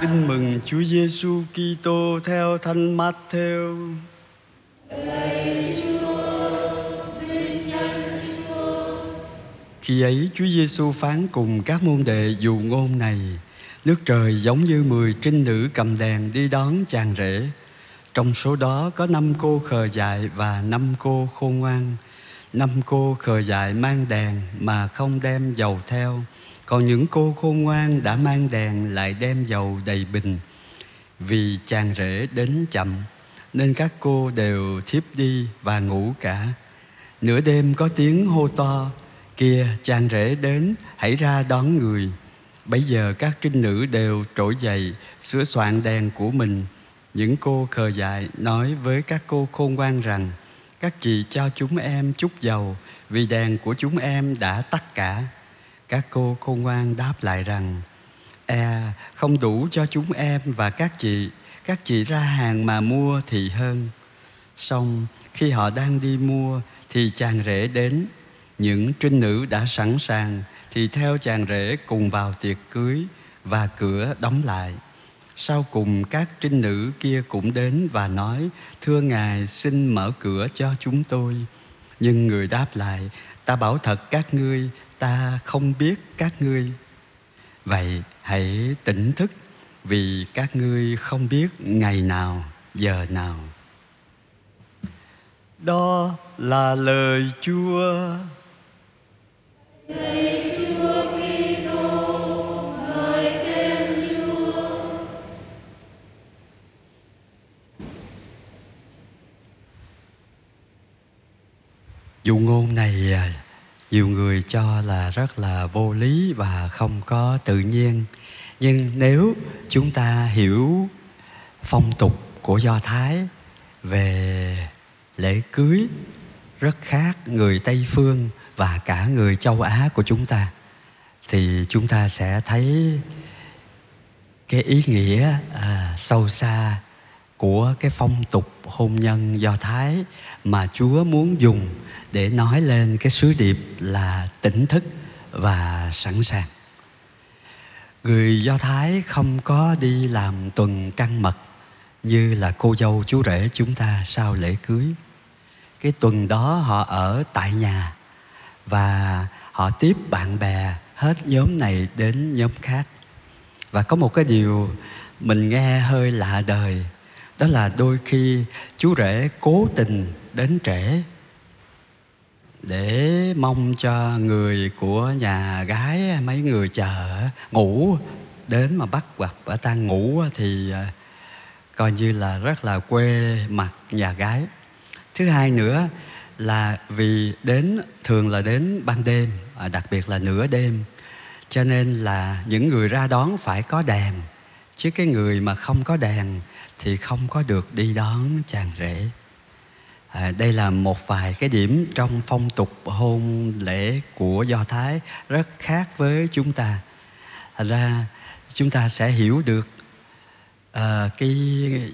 Tin mừng Chúa Giêsu Kitô theo Thánh Matthew. Khi ấy Chúa Giêsu phán cùng các môn đệ dù ngôn này: Nước trời giống như mười trinh nữ cầm đèn đi đón chàng rể. Trong số đó có năm cô khờ dại và năm cô khôn ngoan. Năm cô khờ dại mang đèn mà không đem dầu theo còn những cô khôn ngoan đã mang đèn lại đem dầu đầy bình. Vì chàng rể đến chậm, nên các cô đều thiếp đi và ngủ cả. Nửa đêm có tiếng hô to kia chàng rể đến, hãy ra đón người. Bây giờ các trinh nữ đều trỗi dậy, sửa soạn đèn của mình. Những cô khờ dại nói với các cô khôn ngoan rằng, các chị cho chúng em chút dầu, vì đèn của chúng em đã tắt cả các cô khôn ngoan đáp lại rằng e không đủ cho chúng em và các chị. Các chị ra hàng mà mua thì hơn. Xong, khi họ đang đi mua thì chàng rể đến. Những trinh nữ đã sẵn sàng thì theo chàng rể cùng vào tiệc cưới và cửa đóng lại. Sau cùng, các trinh nữ kia cũng đến và nói, thưa ngài, xin mở cửa cho chúng tôi. Nhưng người đáp lại, ta bảo thật các ngươi ta không biết các ngươi vậy hãy tỉnh thức vì các ngươi không biết ngày nào giờ nào đó là lời chúa Lạy Chúa Kitô, Chúa. dụ ngôn này à, nhiều người cho là rất là vô lý và không có tự nhiên. Nhưng nếu chúng ta hiểu phong tục của do thái về lễ cưới rất khác người tây phương và cả người châu á của chúng ta thì chúng ta sẽ thấy cái ý nghĩa à, sâu xa của cái phong tục hôn nhân do thái mà chúa muốn dùng để nói lên cái sứ điệp là tỉnh thức và sẵn sàng. Người do thái không có đi làm tuần trăng mật như là cô dâu chú rể chúng ta sau lễ cưới. Cái tuần đó họ ở tại nhà và họ tiếp bạn bè hết nhóm này đến nhóm khác. Và có một cái điều mình nghe hơi lạ đời đó là đôi khi chú rể cố tình đến trễ để mong cho người của nhà gái, mấy người chờ ngủ. Đến mà bắt gặp ở ta ngủ thì à, coi như là rất là quê mặt nhà gái. Thứ hai nữa là vì đến, thường là đến ban đêm à, đặc biệt là nửa đêm, cho nên là những người ra đón phải có đèn chứ cái người mà không có đèn thì không có được đi đón chàng rể. À, đây là một vài cái điểm trong phong tục hôn lễ của do thái rất khác với chúng ta. Thành ra chúng ta sẽ hiểu được à, cái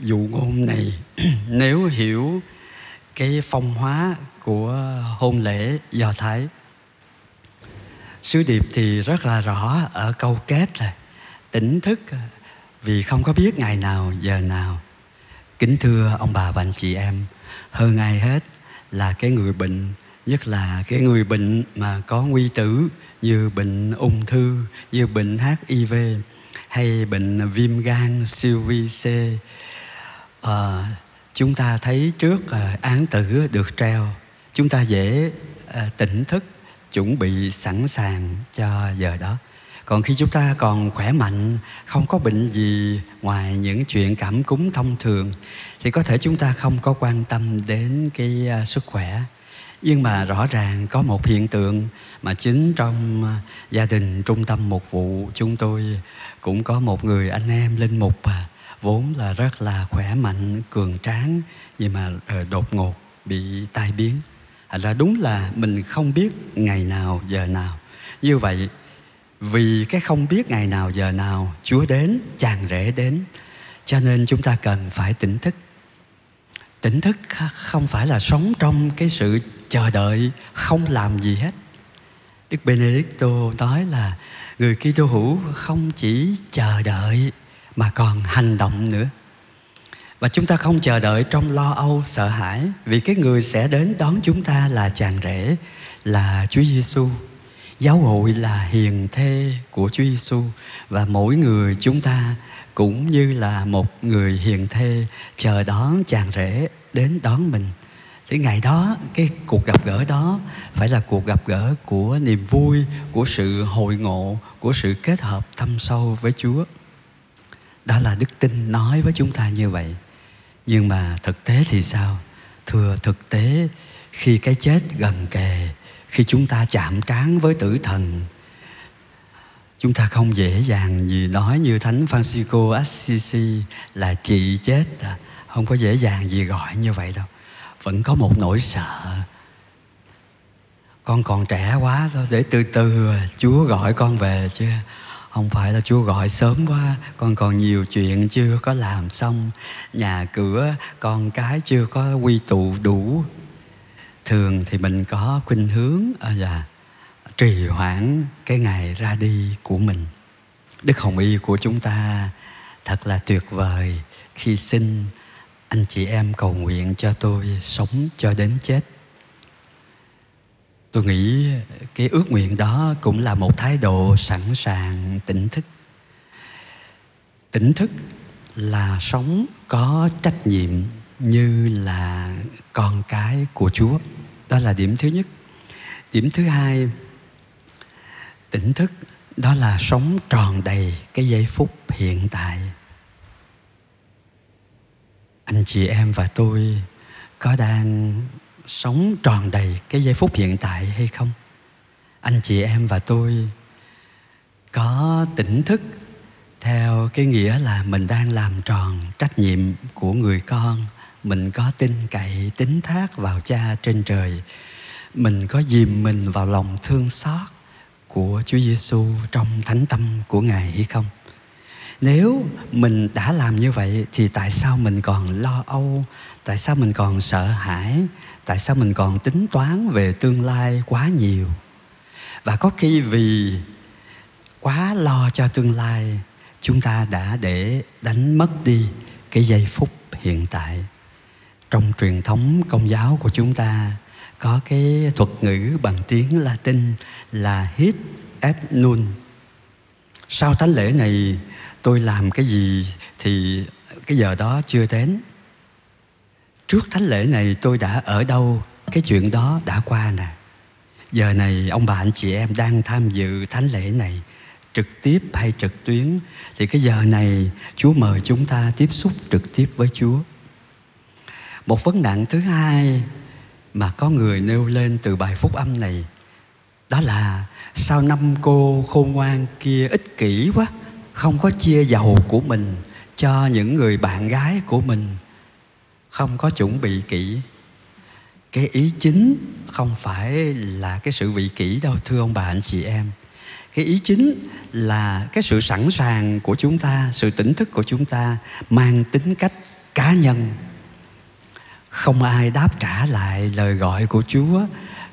dụ ngôn này. Nếu hiểu cái phong hóa của hôn lễ do thái sứ điệp thì rất là rõ ở câu kết là tỉnh thức vì không có biết ngày nào giờ nào. Kính thưa ông bà và anh chị em hơn ai hết là cái người bệnh nhất là cái người bệnh mà có nguy tử như bệnh ung thư như bệnh hiv hay bệnh viêm gan siêu vi c à, ờ, chúng ta thấy trước à, án tử được treo. Chúng ta dễ à, tỉnh thức chuẩn bị sẵn sàng cho giờ đó còn khi chúng ta còn khỏe mạnh, không có bệnh gì ngoài những chuyện cảm cúm thông thường, thì có thể chúng ta không có quan tâm đến cái à, sức khỏe. Nhưng mà rõ ràng có một hiện tượng mà chính trong à, gia đình, trung tâm mục vụ chúng tôi cũng có một người anh em linh mục à, vốn là rất là khỏe mạnh, cường tráng, nhưng mà ờ, đột ngột bị tai biến. Thành ra đúng là mình không biết ngày nào, giờ nào. Như vậy vì cái không biết ngày nào giờ nào chúa đến, chàng rể đến. Cho nên chúng ta cần phải tỉnh thức. Tỉnh thức không phải là sống trong cái sự chờ đợi, không làm gì hết. Đức benedicto nói là người kitô hữu không chỉ chờ đợi mà còn hành động nữa. Và chúng ta không chờ đợi trong lo âu, sợ hãi, vì cái người sẽ đến đón chúng ta là chàng rể, là Chúa Giêsu. Giáo hội là hiền thê của Chúa Giêsu và mỗi người chúng ta cũng như là một người hiền thê chờ đón chàng rể đến đón mình. Thì ngày đó cái cuộc gặp gỡ đó phải là cuộc gặp gỡ của niềm vui, của sự hội ngộ, của sự kết hợp thâm sâu với Chúa. Đó là đức tin nói với chúng ta như vậy nhưng mà thực tế thì sao thưa thực tế khi cái chết gần kề khi chúng ta chạm trán với tử thần, chúng ta không dễ dàng gì nói như thánh Francisco Assisi là chị chết. Không có dễ dàng gì gọi như vậy đâu. Vẫn có một nỗi sợ. Con còn trẻ quá thôi, để từ từ Chúa gọi con về chứ. Không phải là chúa gọi sớm quá, con còn nhiều chuyện chưa có làm xong. Nhà cửa, con cái chưa có quy tụ đủ thường thì mình có khuynh hướng à, dạ, trì hoãn cái ngày ra đi của mình. Đức hồng y của chúng ta thật là tuyệt vời khi xin anh chị em cầu nguyện cho tôi sống cho đến chết. Tôi nghĩ cái ước nguyện đó cũng là một thái độ sẵn sàng tỉnh thức. Tỉnh thức là sống có trách nhiệm như là con cái của chúa. Đó là điểm thứ nhất. Điểm thứ hai, tỉnh thức, đó là sống tròn đầy cái giây phút hiện tại. Anh chị em và tôi có đang sống tròn đầy cái giây phút hiện tại hay không? Anh chị em và tôi có tỉnh thức theo cái nghĩa là mình đang làm tròn trách nhiệm của người con mình có tin cậy, tín thác vào cha trên trời mình có dìm mình vào lòng thương xót của Chúa Giêsu trong thánh tâm của Ngài hay không? Nếu mình đã làm như vậy, thì tại sao mình còn lo âu? Tại sao mình còn sợ hãi? tại sao mình còn tính toán về tương lai quá nhiều và có khi vì quá lo cho tương lai, chúng ta đã để đánh mất đi cái giây phút hiện tại trong truyền thống công giáo của chúng ta, có cái thuật ngữ bằng tiếng Latin là hit et nun. Sau thánh lễ này, tôi làm cái gì thì cái giờ đó chưa đến. Trước thánh lễ này, tôi đã ở đâu, cái chuyện đó đã qua nè. Giờ này, ông bà anh chị em đang tham dự thánh lễ này, trực tiếp hay trực tuyến, thì cái giờ này, chúa mời chúng ta tiếp xúc trực tiếp với chúa một vấn nạn thứ hai mà có người nêu lên từ bài phúc âm này, đó là sao năm cô khôn ngoan kia ích kỷ quá, không có chia dầu của mình cho những người bạn gái của mình, không có chuẩn bị kỹ. Cái ý chính không phải là cái sự vị kỷ đâu, thưa ông bà anh chị em. Cái ý chính là cái sự sẵn sàng của chúng ta, sự tỉnh thức của chúng ta, mang tính cách cá nhân không ai đáp trả lại lời gọi của chúa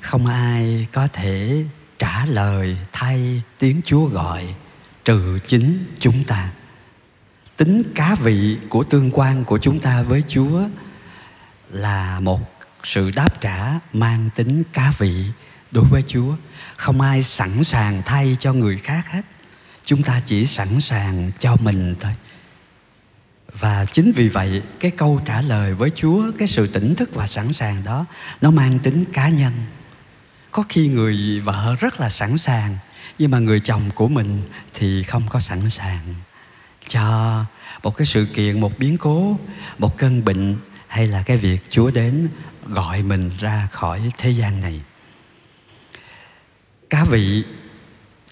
không ai có thể trả lời thay tiếng chúa gọi trừ chính chúng ta tính cá vị của tương quan của chúng ta với chúa là một sự đáp trả mang tính cá vị đối với Chúa. Không ai sẵn sàng thay cho người khác hết. Chúng ta chỉ sẵn sàng cho mình thôi. Và chính vì vậy cái câu trả lời với Chúa, cái sự tỉnh thức và sẵn sàng đó nó mang tính cá nhân. Có khi người vợ rất là sẵn sàng nhưng mà người chồng của mình thì không có sẵn sàng cho một cái sự kiện một biến cố một cơn bệnh hay là cái việc Chúa đến gọi mình ra khỏi thế gian này. Cá vị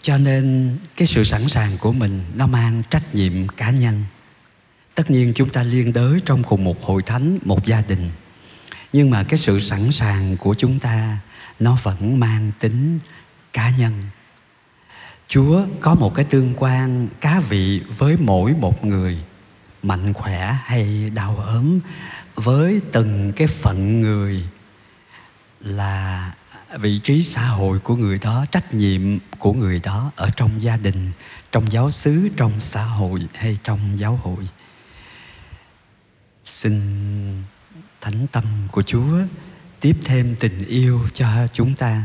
cho nên cái sự sẵn sàng của mình nó mang trách nhiệm cá nhân. Tất nhiên chúng ta liên đới trong cùng một hội thánh, một gia đình. Nhưng mà cái sự sẵn sàng của chúng ta nó vẫn mang tính cá nhân. Chúa có một cái tương quan cá vị với mỗi một người mạnh khỏe hay đau ốm với từng cái phận người là vị trí xã hội của người đó trách nhiệm của người đó ở trong gia đình trong giáo xứ trong xã hội hay trong giáo hội xin thánh tâm của chúa tiếp thêm tình yêu cho chúng ta.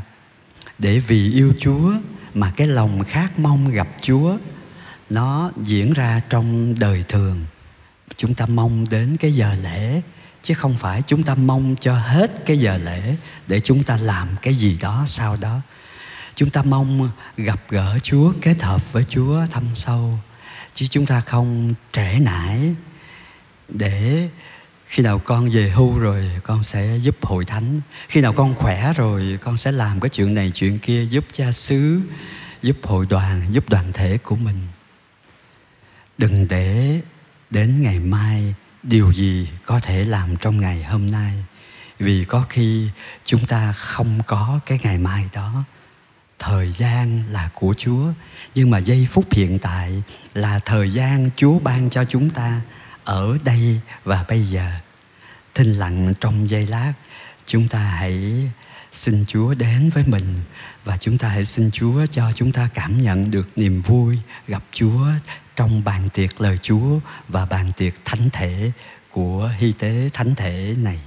Để vì yêu chúa mà cái lòng khát mong gặp chúa, nó diễn ra trong đời thường. Chúng ta mong đến cái giờ lễ, chứ không phải chúng ta mong cho hết cái giờ lễ để chúng ta làm cái gì đó sau đó. Chúng ta mong gặp gỡ chúa, kết hợp với chúa thâm sâu, chứ chúng ta không trễ nải để khi nào con về hưu rồi, con sẽ giúp hội thánh. Khi nào con khỏe rồi, con sẽ làm cái chuyện này, chuyện kia, giúp cha xứ, giúp hội đoàn, giúp đoàn thể của mình. Đừng để đến ngày mai điều gì có thể làm trong ngày hôm nay, vì có khi chúng ta không có cái ngày mai đó. Thời gian là của chúa, nhưng mà giây phút hiện tại là thời gian chúa ban cho chúng ta ở đây. Và bây giờ, thinh lặng trong giây lát, chúng ta hãy xin chúa đến với mình. Và chúng ta hãy xin chúa cho chúng ta cảm nhận được niềm vui gặp chúa trong bàn tiệc lời chúa và bàn tiệc thánh thể của hy tế thánh thể này.